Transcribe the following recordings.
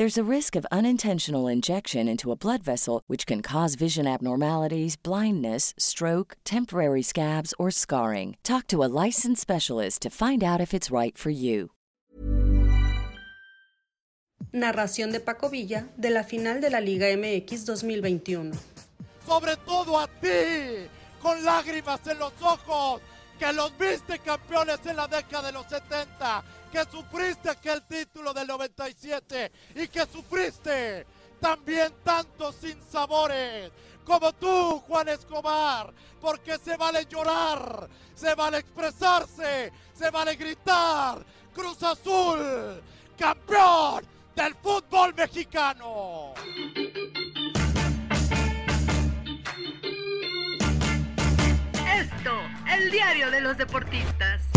There's a risk of unintentional injection into a blood vessel, which can cause vision abnormalities, blindness, stroke, temporary scabs, or scarring. Talk to a licensed specialist to find out if it's right for you. Narración de Paco Villa de la final de la Liga MX 2021. Sobre todo a ti, con lágrimas en los ojos, que los viste campeones en la década de los 70 que sufriste aquel título del 97 y que sufriste también tantos sinsabores como tú, Juan Escobar, porque se vale llorar, se vale expresarse, se vale gritar. Cruz Azul, campeón del fútbol mexicano. El diario de los deportistas.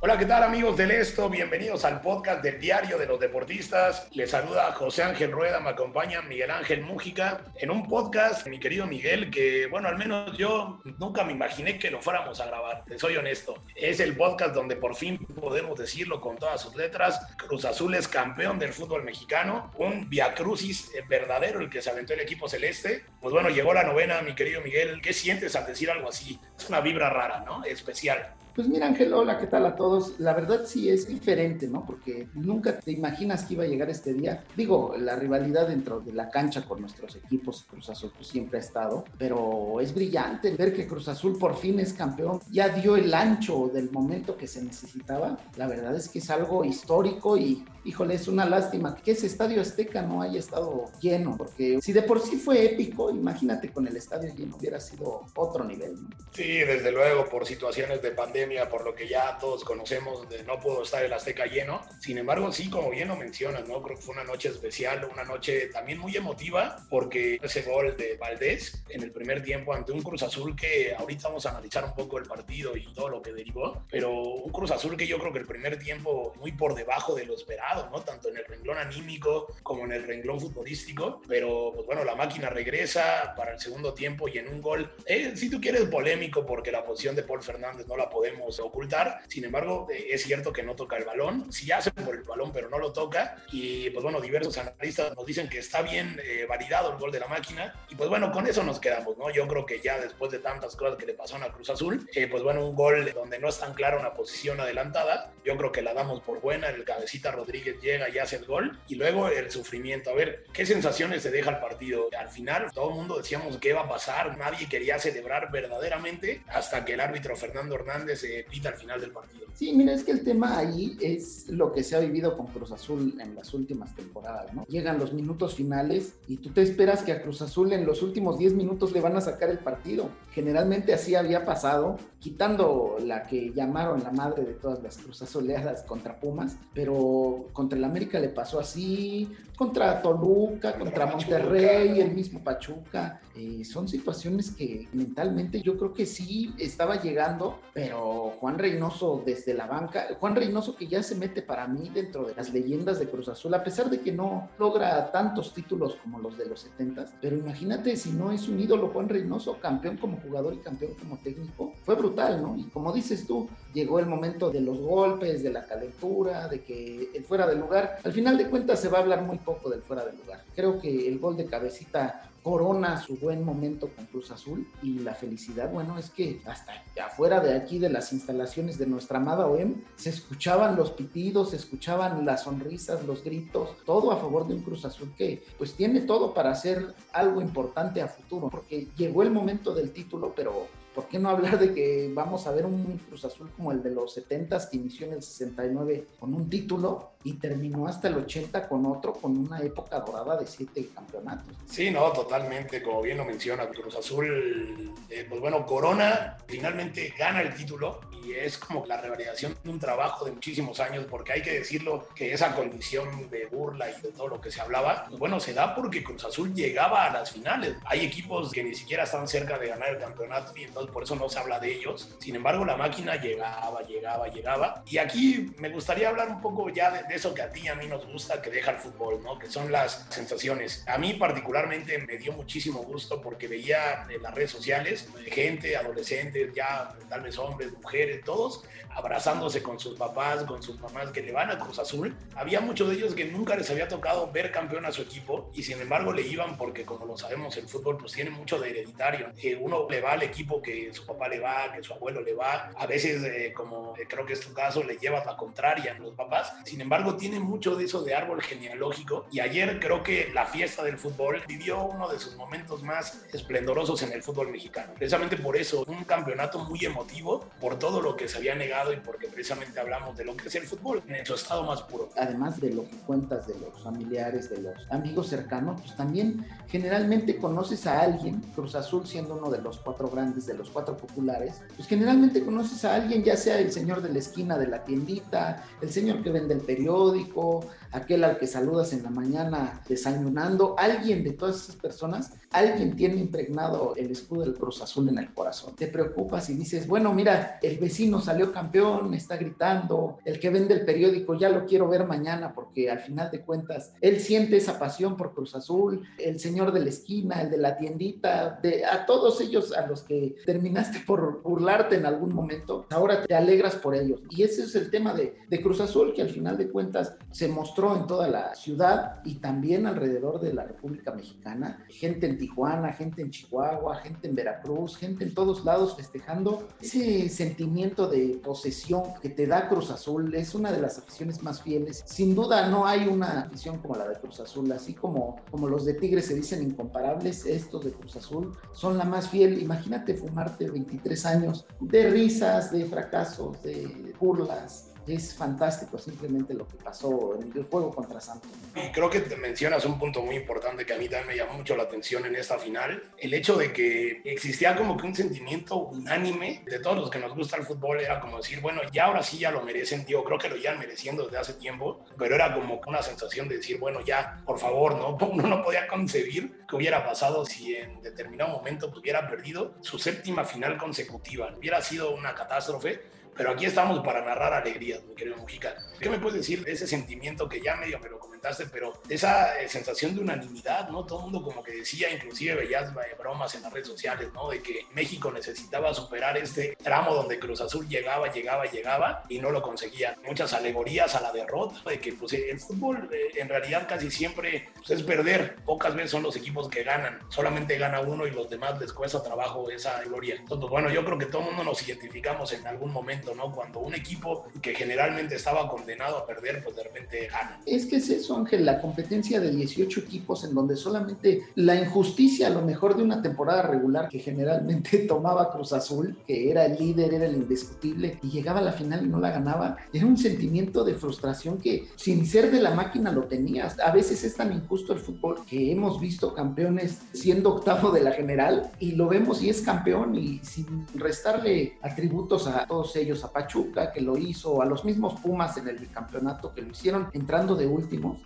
Hola, ¿qué tal amigos del Esto? Bienvenidos al podcast del Diario de los Deportistas. Les saluda José Ángel Rueda, me acompaña Miguel Ángel Mújica en un podcast, mi querido Miguel, que bueno, al menos yo nunca me imaginé que lo fuéramos a grabar, te soy honesto. Es el podcast donde por fin podemos decirlo con todas sus letras, Cruz Azul es campeón del fútbol mexicano, un viacrucis verdadero el que se aventó el equipo celeste. Pues bueno, llegó la novena, mi querido Miguel. ¿Qué sientes al decir algo así? Es una vibra rara, ¿no? Especial. Pues mira, Ángel, hola, ¿qué tal a todos? La verdad sí es diferente, ¿no? Porque nunca te imaginas que iba a llegar este día. Digo, la rivalidad dentro de la cancha con nuestros equipos, Cruz Azul pues, siempre ha estado, pero es brillante ver que Cruz Azul por fin es campeón. Ya dio el ancho del momento que se necesitaba. La verdad es que es algo histórico y, híjole, es una lástima que ese estadio Azteca no haya estado lleno, porque si de por sí fue épico, imagínate con el estadio lleno, hubiera sido otro nivel, ¿no? Sí, desde luego, por situaciones de pandemia por lo que ya todos conocemos de no puedo estar el Azteca lleno. Sin embargo, sí, como bien lo mencionas, ¿no? Creo que fue una noche especial, una noche también muy emotiva, porque ese gol de Valdés en el primer tiempo ante un Cruz Azul que ahorita vamos a analizar un poco el partido y todo lo que derivó, pero un Cruz Azul que yo creo que el primer tiempo muy por debajo de lo esperado, ¿no? Tanto en el renglón anímico como en el renglón futbolístico, pero pues bueno, la máquina regresa para el segundo tiempo y en un gol, eh, si tú quieres polémico porque la posición de Paul Fernández no la podemos ocultar. Sin embargo, eh, es cierto que no toca el balón. Sí hace por el balón, pero no lo toca. Y pues bueno, diversos analistas nos dicen que está bien eh, validado el gol de la máquina. Y pues bueno, con eso nos quedamos, ¿no? Yo creo que ya después de tantas cosas que le pasaron a Cruz Azul, eh, pues bueno, un gol donde no es tan clara una posición adelantada, yo creo que la damos por buena. El cabecita Rodríguez llega y hace el gol. Y luego el sufrimiento. A ver, ¿qué sensaciones se deja el partido? Al final, todo el mundo decíamos qué va a pasar. Nadie quería celebrar verdaderamente hasta que el árbitro Fernando Hernández se pita al final del partido. Sí, mira, es que el tema ahí es lo que se ha vivido con Cruz Azul en las últimas temporadas, ¿no? Llegan los minutos finales y tú te esperas que a Cruz Azul en los últimos 10 minutos le van a sacar el partido. Generalmente así había pasado, quitando la que llamaron la madre de todas las Cruz Azuleadas contra Pumas, pero contra el América le pasó así, contra Toluca, contra, Monterrey, el mismo Pachuca. Eh, son situaciones que mentalmente yo creo que sí estaba llegando, pero Juan Reynoso desde la banca, Juan Reynoso que ya se mete para mí dentro de las leyendas de Cruz Azul, a pesar de que no logra tantos títulos como los de los 70, pero imagínate si no es un ídolo Juan Reynoso, campeón como jugador y campeón como técnico, fue brutal, ¿no? Y como dices tú, llegó el momento de los golpes, de la calentura, de que fuera de lugar, al final de cuentas se va a hablar muy poco del fuera de lugar. Creo que el gol de cabecita corona su buen momento con Cruz Azul y la felicidad, bueno, es que hasta afuera de aquí de las instalaciones de nuestra amada OEM se escuchaban los pitidos, se escuchaban las sonrisas, los gritos, todo a favor de un Cruz Azul que pues tiene todo para hacer algo importante a futuro, porque llegó el momento del título, pero ¿por qué no hablar de que vamos a ver un Cruz Azul como el de los 70s que inició en el 69 con un título y terminó hasta el 80 con otro, con una época dorada de siete campeonatos? Sí, no, totalmente, como bien lo menciona, Cruz Azul, eh, pues bueno, Corona finalmente gana el título y es como la revalidación de un trabajo de muchísimos años, porque hay que decirlo que esa condición de burla y de todo lo que se hablaba, pues bueno, se da porque Cruz Azul llegaba a las finales. Hay equipos que ni siquiera están cerca de ganar el campeonato y entonces por eso no se habla de ellos. Sin embargo, la máquina llegaba, llegaba, llegaba. Y aquí me gustaría hablar un poco ya de, eso que a ti y a mí nos gusta, que deja el fútbol, ¿no? Que son las sensaciones. A mí particularmente me dio muchísimo gusto porque veía en las redes sociales gente, adolescentes, ya tal vez hombres, mujeres, todos abrazándose con sus papás, con sus mamás que le van a Cruz Azul. Había muchos de ellos que nunca les había tocado ver campeón a su equipo y sin embargo le iban porque como lo sabemos el fútbol pues tiene mucho de hereditario. Eh, uno le va al equipo que su papá le va, que su abuelo le va. A veces eh, como creo que es tu caso le llevas la contraria a los papás. Sin embargo tiene mucho de eso de árbol genealógico y ayer creo que la fiesta del fútbol vivió uno de sus momentos más esplendorosos en el fútbol mexicano. Precisamente por eso un campeonato muy emotivo por todo lo que se había negado y porque precisamente hablamos de lo que es el fútbol en su estado más puro. Además de lo que cuentas de los familiares, de los amigos cercanos, pues también generalmente conoces a alguien, Cruz Azul siendo uno de los cuatro grandes, de los cuatro populares, pues generalmente conoces a alguien, ya sea el señor de la esquina de la tiendita, el señor que vende el periódico, aquel al que saludas en la mañana desayunando, alguien de todas esas personas, alguien tiene impregnado el escudo del Cruz Azul en el corazón. Te preocupas y dices, bueno, mira, el vecino salió campeón, está gritando, el que vende el periódico ya lo quiero ver mañana porque al final de cuentas él siente esa pasión por Cruz Azul, el señor de la esquina, el de la tiendita, de, a todos ellos a los que terminaste por burlarte en algún momento, ahora te alegras por ellos. Y ese es el tema de, de Cruz Azul que al final de cuentas se mostró en toda la ciudad y también alrededor de la República Mexicana. Gente en Tijuana, gente en Chihuahua, gente en Veracruz, gente en todos lados festejando. Ese sentimiento de posesión que te da Cruz Azul es una de las aficiones más fieles. Sin duda no hay una afición como la de Cruz Azul, así como, como los de Tigres se dicen incomparables, estos de Cruz Azul son la más fiel. Imagínate fumarte 23 años de risas, de fracasos, de burlas, es fantástico simplemente lo que pasó en el juego contra Santos. Y creo que te mencionas un punto muy importante que a mí también me llamó mucho la atención en esta final, el hecho de que existía como que un sentimiento unánime de todos los que nos gusta el fútbol, era como decir, bueno, ya ahora sí ya lo merecen, tío, creo que lo iban mereciendo desde hace tiempo, pero era como una sensación de decir, bueno, ya, por favor, ¿no? Uno no podía concebir que hubiera pasado si en determinado momento hubiera perdido su séptima final consecutiva, hubiera sido una catástrofe pero aquí estamos para narrar alegrías, mi querido Mujica. ¿Qué me puedes decir de ese sentimiento que ya medio me lo comentaste, pero de esa eh, sensación de unanimidad, ¿no? Todo el mundo como que decía, inclusive veías eh, bromas en las redes sociales, ¿no? De que México necesitaba superar este tramo donde Cruz Azul llegaba, llegaba, llegaba y no lo conseguía. Muchas alegorías a la derrota, de que pues, el fútbol eh, en realidad casi siempre pues, es perder. Pocas veces son los equipos que ganan, solamente gana uno y los demás les cuesta trabajo esa gloria. Entonces, bueno, yo creo que todo el mundo nos identificamos en algún momento ¿no? Cuando un equipo que generalmente estaba condenado a perder, pues de repente gana. Es que es eso, Ángel, la competencia de 18 equipos en donde solamente la injusticia, a lo mejor de una temporada regular que generalmente tomaba Cruz Azul, que era el líder, era el indiscutible, y llegaba a la final y no la ganaba, era un sentimiento de frustración que sin ser de la máquina lo tenías. A veces es tan injusto el fútbol que hemos visto campeones siendo octavo de la general y lo vemos y es campeón y sin restarle atributos a todos ellos a Pachuca que lo hizo, a los mismos Pumas en el bicampeonato que lo hicieron entrando de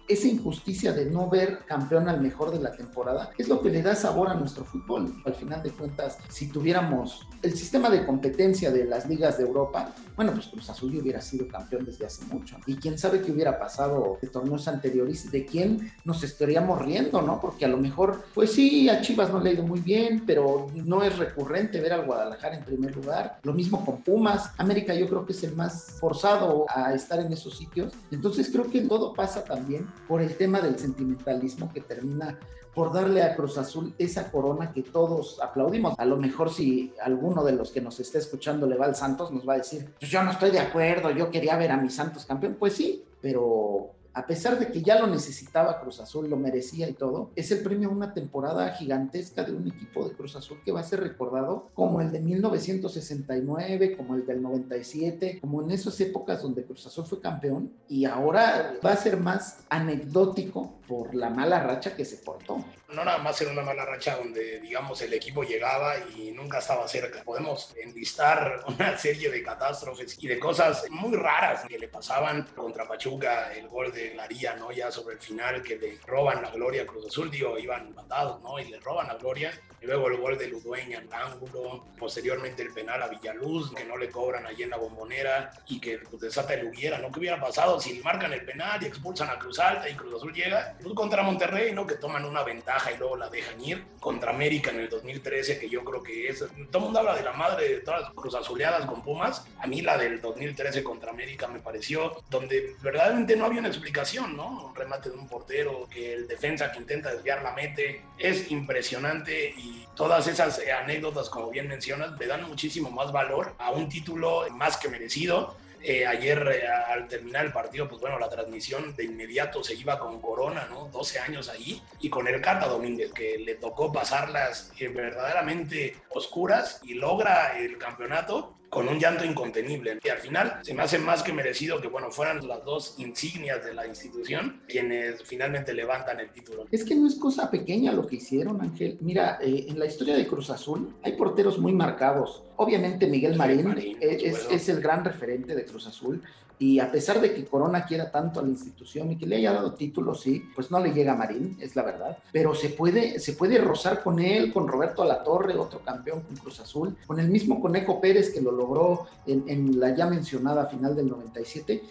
esa injusticia de no ver campeón al mejor de la temporada es lo que le da sabor a nuestro fútbol. Al final de cuentas, si tuviéramos el sistema de competencia de las ligas de Europa, bueno, pues Cruz Azul hubiera sido campeón desde hace mucho. Y quién sabe qué hubiera pasado de torneos anteriores, de quién nos estaríamos riendo, ¿no? Porque a lo mejor, pues sí, a Chivas no le ha ido muy bien, pero no es recurrente ver al Guadalajara en primer lugar. Lo mismo con Pumas. América yo creo que es el más forzado a estar en esos sitios. Entonces creo que todo pasa también por el tema del sentimentalismo que termina por darle a Cruz Azul esa corona que todos aplaudimos. A lo mejor si alguno de los que nos está escuchando le va al Santos, nos va a decir, pues yo no estoy de acuerdo, yo quería ver a mi Santos campeón. Pues sí, pero a pesar de que ya lo necesitaba Cruz Azul, lo merecía y todo, es el premio a una temporada gigantesca de un equipo de Cruz Azul que va a ser recordado como el de 1969, como el del 97, como en esas épocas donde Cruz Azul fue campeón. Y ahora va a ser más anecdótico por la mala racha que se portó. No nada más era una mala racha donde, digamos, el equipo llegaba y nunca estaba cerca. Podemos enlistar una serie de catástrofes y de cosas muy raras que le pasaban contra Pachuca, el gol de Laría, ¿no? Ya sobre el final, que le roban la gloria a Cruz Azul, digo, iban empatados, ¿no? Y le roban la gloria. Y luego el gol de Ludueña en ángulo, posteriormente el penal a Villaluz, que no le cobran allí en la bombonera y que pues, desata el hubiera, ¿no? ¿Qué hubiera pasado si marcan el penal y expulsan a Cruz Alta y Cruz Azul llega? Pues contra Monterrey, ¿no? Que toman una ventaja y luego la dejan ir. Contra América en el 2013, que yo creo que es. Todo el mundo habla de la madre de todas las Cruz Azuleadas con Pumas. A mí la del 2013 contra América me pareció donde verdaderamente no había una explicación, ¿no? Un remate de un portero, que el defensa que intenta desviar la mete. Es impresionante y todas esas anécdotas, como bien mencionas, le dan muchísimo más valor a un título más que merecido eh, ayer eh, al terminar el partido, pues bueno, la transmisión de inmediato se iba con Corona, ¿no? 12 años ahí, y con el Cata Domínguez, que le tocó pasarlas eh, verdaderamente oscuras y logra el campeonato con un llanto incontenible. Y al final se me hace más que merecido que, bueno, fueran las dos insignias de la institución quienes finalmente levantan el título. Es que no es cosa pequeña lo que hicieron, Ángel. Mira, eh, en la historia de Cruz Azul hay porteros muy marcados. Obviamente Miguel Marín, es, es, el gran referente de Cruz Azul, y a pesar de que Corona quiera tanto a la institución y que le haya dado títulos, sí, pues no le llega a Marín, es la verdad. Pero se puede, se puede rozar con él, con Roberto Alatorre, otro campeón con Cruz Azul, con el mismo Conejo Pérez que lo logró en, en la ya mencionada final del 97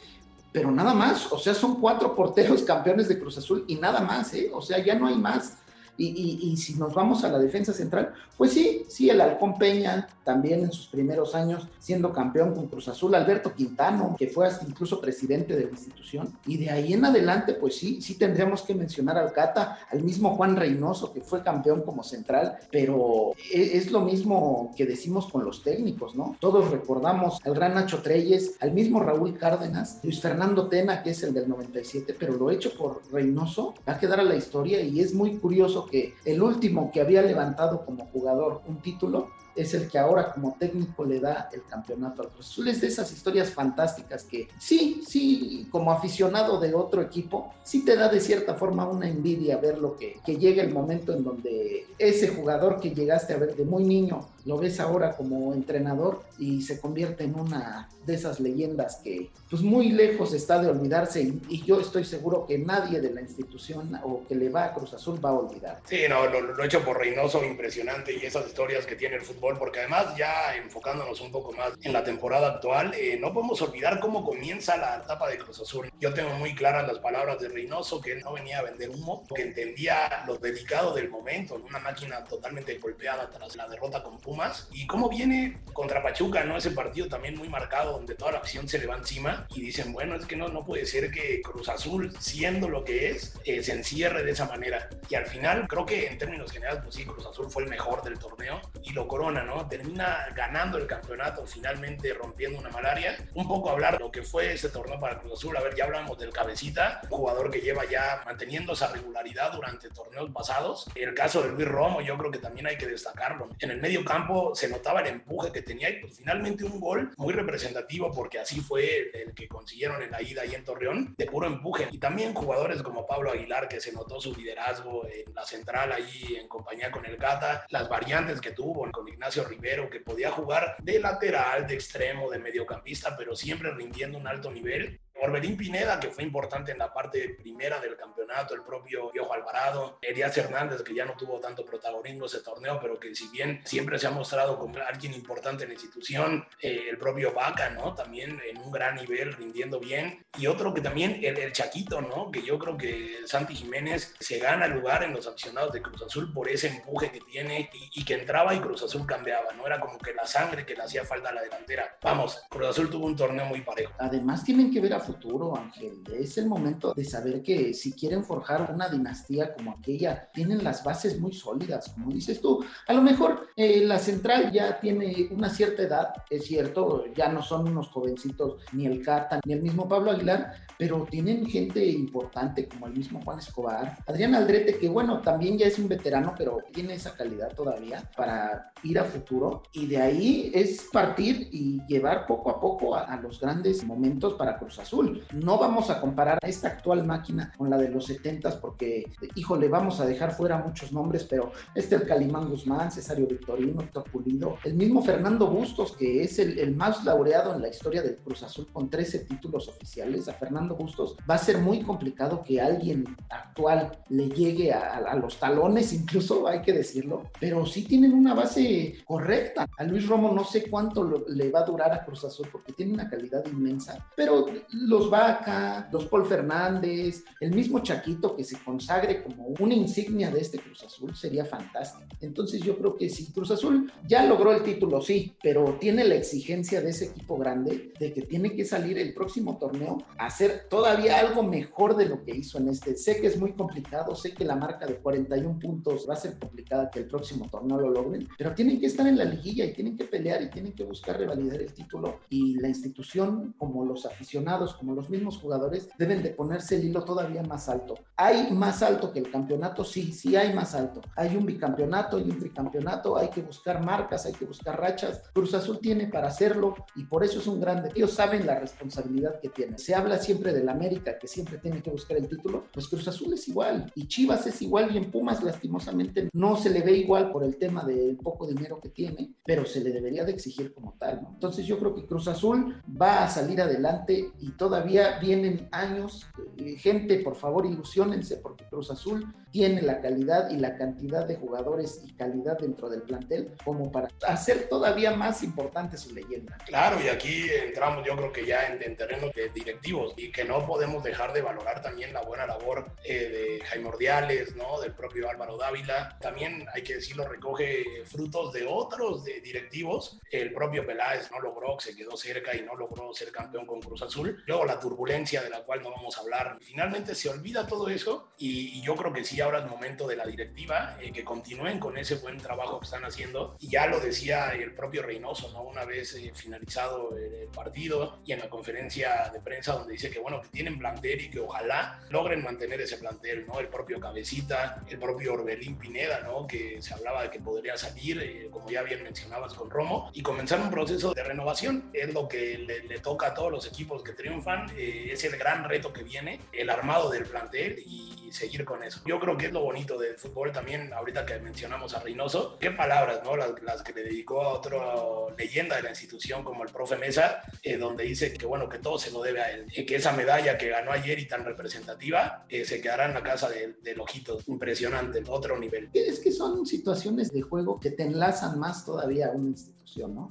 pero nada más, o sea, son cuatro porteros campeones de Cruz Azul y nada más, ¿eh? O sea, ya no hay más. Y, si nos vamos a la defensa central, pues sí, sí, el Halcón Peña también en sus primeros años siendo campeón con Cruz Azul, Alberto Quintano, que fue hasta incluso presidente de la institución, y de ahí en adelante, pues sí, sí tendríamos que mencionar al Cata, al mismo Juan Reynoso, que fue campeón como central, pero e, es, lo mismo que decimos con los técnicos, ¿no? Todos recordamos al gran Nacho Treyes, al mismo Raúl Cárdenas, Luis Fernando Tena, que es el del 97, pero lo hecho por Reynoso va a quedar a la historia y es muy curioso que el último que había levantado como jugador un título es el que ahora como técnico le da el campeonato al Cruz Azul. Es de esas historias fantásticas que sí, sí, como aficionado de otro equipo, sí te da de cierta forma una envidia ver lo que, que llega el momento en donde ese jugador que llegaste a ver de muy niño, lo ves ahora como entrenador y se convierte en una de esas leyendas que pues muy lejos está de olvidarse y, yo estoy seguro que nadie de la institución o que le va a Cruz Azul va a olvidar. Sí, no, lo, lo hecho por Reynoso impresionante y esas historias que tiene el fútbol porque además ya enfocándonos un poco más en la temporada actual, eh, no podemos olvidar cómo comienza la etapa de Cruz Azul. Yo tengo muy claras las palabras de Reynoso, que él no venía a vender humo, que entendía lo delicado del momento, una máquina totalmente golpeada tras la derrota con Pumas, y cómo viene contra Pachuca, ¿no? Ese partido también muy marcado, donde toda la acción se le va encima, y dicen, bueno, es que no, no puede ser que Cruz Azul, siendo lo que es, eh, se encierre de esa manera. Y al final, creo que en términos generales, pues sí, Cruz Azul fue el mejor del torneo y lo corona Termina ganando el campeonato, finalmente rompiendo una malaria. Un poco hablar de lo que fue ese torneo para Cruz Azul. A ver, ya hablamos del Cabecita, un jugador que lleva ya manteniendo esa regularidad durante torneos pasados. El caso de Luis Romo, yo creo que también hay que destacarlo. En el medio campo se notaba el empuje que tenía y pues finalmente un gol muy representativo porque así fue el que consiguieron en la ida y en Torreón, de puro empuje. Y también jugadores como Pablo Aguilar, que se notó su liderazgo en la central ahí en compañía con el Gata, las variantes que tuvo con Ignacio Rivero, que podía jugar de lateral, de extremo, de mediocampista, pero siempre rindiendo un alto nivel. Orbelín Pineda, que fue importante en la parte primera del campeonato, el propio Piojo Alvarado, Elías Hernández, que ya no tuvo tanto protagonismo ese torneo, pero que si bien siempre se ha mostrado como alguien importante en la institución, eh, el propio Vaca, ¿no? También en un gran nivel, rindiendo bien. Y otro que también, el, el Chaquito, ¿no? Que yo creo que Santi Jiménez se gana lugar en los aficionados de Cruz Azul por ese empuje que tiene y, y que entraba y Cruz Azul cambiaba, ¿no? Era como que la sangre que le hacía falta a la delantera. Vamos, Cruz Azul tuvo un torneo muy parejo. Además, tienen que ver a futuro, Ángel. Es el momento de saber que si quieren forjar una dinastía como aquella, tienen las bases muy sólidas, como dices tú. A lo mejor eh, la central ya tiene una cierta edad, es cierto, ya no son unos jovencitos, ni el Cata, ni el mismo Pablo Aguilar, pero tienen gente importante como el mismo Juan Escobar. Adrián Aldrete, que bueno, también ya es un veterano, pero tiene esa calidad todavía para ir a futuro. Y de ahí es partir y llevar poco a poco a, los grandes momentos para Cruz Azul. No vamos a comparar esta actual máquina con la de los 70 porque, híjole, vamos a dejar fuera muchos nombres, pero este el Calimán Guzmán, Cesario Victorino, Héctor Pulido, el mismo Fernando Bustos, que es el, más laureado en la historia del Cruz Azul con 13 títulos oficiales. A Fernando Bustos va a ser muy complicado que alguien actual le llegue a los talones, incluso hay que decirlo, pero sí tienen una base correcta. A Luis Romo no sé cuánto le va a durar a Cruz Azul porque tiene una calidad inmensa, pero los Vaca, los Paul Fernández, el mismo Chaquito que se consagre como una insignia de este Cruz Azul sería fantástico. Entonces yo creo que si Cruz Azul ya logró el título, sí, pero tiene la exigencia de ese equipo grande de que tiene que salir el próximo torneo a hacer todavía algo mejor de lo que hizo en este. Sé que es muy complicado, sé que la marca de 41 puntos va a ser complicada que el próximo torneo lo logren, pero tienen que estar en la liguilla y tienen que pelear y tienen que buscar revalidar el título y la institución, como los aficionados, como los mismos jugadores, deben de ponerse el hilo todavía más alto. ¿Hay más alto que el campeonato? Sí, sí hay más alto. Hay un bicampeonato y un tricampeonato, hay que buscar marcas, hay que buscar rachas. Cruz Azul tiene para hacerlo y por eso es un grande. Ellos saben la responsabilidad que tienen. Se habla siempre del América, que siempre tiene que buscar el título, pues Cruz Azul es igual y Chivas es igual y en Pumas lastimosamente no se le ve igual por el tema del poco dinero que tiene, pero se le debería de exigir como tal. ¿no? Entonces yo creo que Cruz Azul va a salir adelante y todavía vienen años. Eh, gente, por favor, ilusionense porque Cruz Azul tiene la calidad y la cantidad de jugadores y calidad dentro del plantel como para hacer todavía más importante su leyenda. Claro, y aquí entramos yo creo que ya en, terrenos de directivos y que no podemos dejar de valorar también la buena labor eh, de Jaime Ordiales, ¿no? del propio Álvaro Dávila. También hay que decirlo, recoge frutos de otros de directivos. El propio Peláez no logró, se quedó cerca y no logró ser campeón con Cruz Azul. Luego la turbulencia de la cual no vamos a hablar. Finalmente se olvida todo eso y, y yo creo que sí ahora es momento de la directiva eh, que continúen con ese buen trabajo que están haciendo. Y ya lo decía el propio Reynoso, ¿no? Una vez eh, finalizado el, partido y en la conferencia de prensa donde dice que, bueno, que tienen plantel y que ojalá logren mantener ese plantel, ¿no? El propio Cabecita, el propio Orbelín Pineda, ¿no? Que se hablaba de que podría salir, eh, como ya bien mencionabas con Romo, y comenzar un proceso de renovación. Es lo que le, le toca a todos los equipos que triunfan, es el gran reto que viene, el armado del plantel y seguir con eso. Yo creo que es lo bonito del fútbol también, ahorita que mencionamos a Reynoso, qué palabras, ¿no? Las, las que le dedicó a otra leyenda de la institución como el profe Mesa, eh, donde dice que bueno, que todo se lo debe a él, que esa medalla que ganó ayer y tan representativa eh, se quedará en la casa del de Ojitos, impresionante, otro nivel. Es que son situaciones de juego que te enlazan más todavía a una institución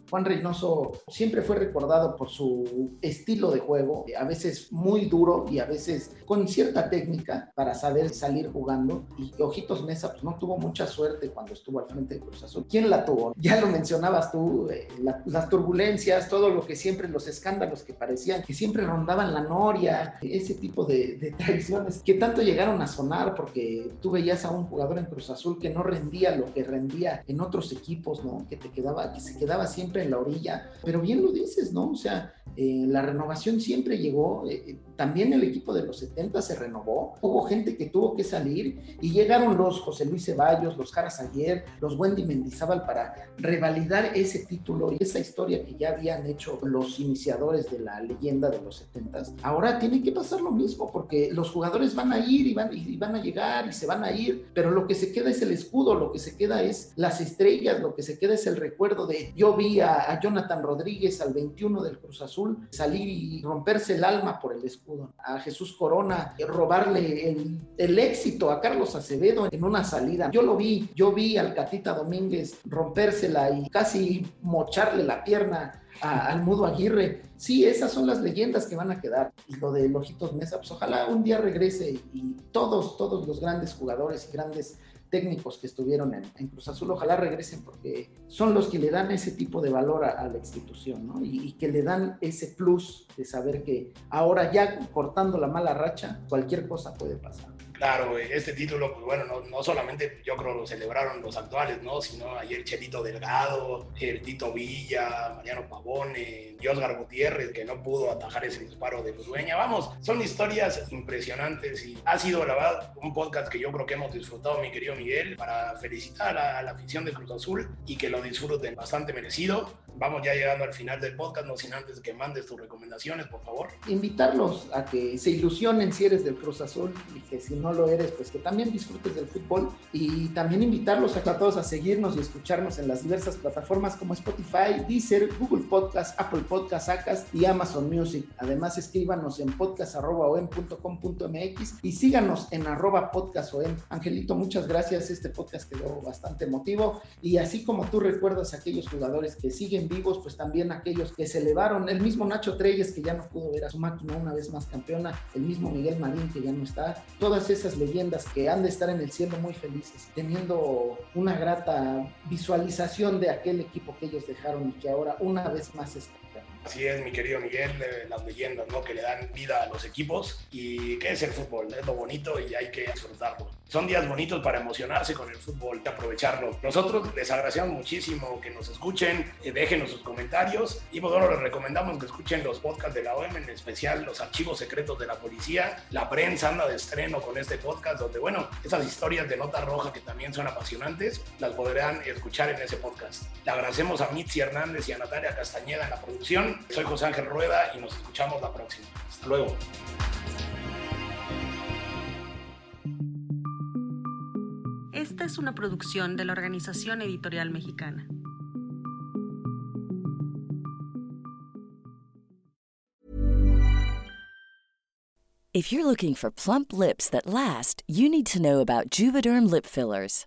Juan Reynoso siempre fue recordado por su estilo de juego, a veces muy duro y a veces con cierta técnica para saber salir jugando. Y Ojitos Mesa pues, no tuvo mucha suerte cuando estuvo al frente de Cruz Azul. ¿Quién la tuvo? Ya lo mencionabas tú, eh, las turbulencias, todo lo que siempre, los escándalos que parecían, que siempre rondaban la noria, ese tipo de, de traiciones que tanto llegaron a sonar porque tú veías a un jugador en Cruz Azul que no rendía lo que rendía en otros equipos, ¿no? Que te quedaba, que se quedaba siempre en la orilla, pero bien lo dices, ¿no? O sea, eh, la renovación siempre llegó, eh, eh, también el equipo de los 70 se renovó, hubo gente que tuvo que salir y llegaron los José Luis Ceballos, los Jaras Ayer, los Wendy Mendizábal para revalidar ese título y esa historia que ya habían hecho los iniciadores de la leyenda de los 70. Ahora tiene que pasar lo mismo porque los jugadores van a ir y van, a llegar y se van a ir, pero lo que se queda es el escudo, lo que se queda es las estrellas, lo que se queda es el recuerdo de yo vi a Jonathan Rodríguez al 21 del Cruz Azul salir y romperse el alma por el escudo. A Jesús Corona robarle el, éxito a Carlos Acevedo en una salida. Yo lo vi, yo vi al Catita Domínguez rompérsela y casi mocharle la pierna al Mudo Aguirre. Sí, esas son las leyendas que van a quedar. Y lo de Lojitos Mesa, pues ojalá un día regrese y todos, todos los grandes jugadores y grandes técnicos que estuvieron en, Cruz Azul, ojalá regresen porque son los que le dan ese tipo de valor a, la institución, ¿no? Y, y, que le dan ese plus de saber que ahora ya cortando la mala racha, cualquier cosa puede pasar. Claro, este título, pues bueno, no, no, solamente yo creo lo celebraron los actuales, ¿no? Sino ayer Chelito Delgado, el Tito Villa, Mariano Pavone, Osgar Gutiérrez, que no pudo atajar ese disparo de Ludueña. Vamos, son historias impresionantes y ha sido, la verdad, un podcast que yo creo que hemos disfrutado, mi querido Miguel, para felicitar a la afición de Cruz Azul y que lo disfruten bastante merecido. Vamos ya llegando al final del podcast, no sin antes que mandes tus recomendaciones, por favor. Invitarlos a que se ilusionen si eres del Cruz Azul y que si no lo eres, pues que también disfrutes del fútbol y también invitarlos a todos a seguirnos y escucharnos en las diversas plataformas como Spotify, Deezer, Google Podcast, Apple Podcast, Acas y Amazon Music. Además, escríbanos en podcast.com.mx y síganos en arroba podcastom. Angelito, muchas gracias. Este podcast quedó bastante emotivo y así como tú recuerdas a aquellos jugadores que siguen vivos, pues también aquellos que se elevaron. El mismo Nacho Treyes, que ya no pudo ver a su máquina una vez más campeona, el mismo Miguel Marín, que ya no está. Todas esas leyendas que han de estar en el cielo muy felices, teniendo una grata visualización de aquel equipo que ellos dejaron y que ahora una vez más está Así es, mi querido Miguel, eh, las leyendas ¿no? que le dan vida a los equipos y qué es el fútbol, es lo bonito y hay que disfrutarlo. Son días bonitos para emocionarse con el fútbol aprovecharlo. Nosotros les agradecemos muchísimo que nos escuchen, eh, déjenos sus comentarios y pues, bueno, les recomendamos que escuchen los podcasts de la OEM, en especial los archivos secretos de la policía. La prensa anda de estreno con este podcast donde, bueno, esas historias de nota roja que también son apasionantes, las podrán escuchar en ese podcast. Le agradecemos a Mitzi Hernández y a Natalia Castañeda en la producción soy José Ángel Rueda y nos escuchamos la próxima. Hasta luego. Es una producción de la Organización Editorial Mexicana. If you're looking for plump lips that last, you need to know about Juvederm lip fillers.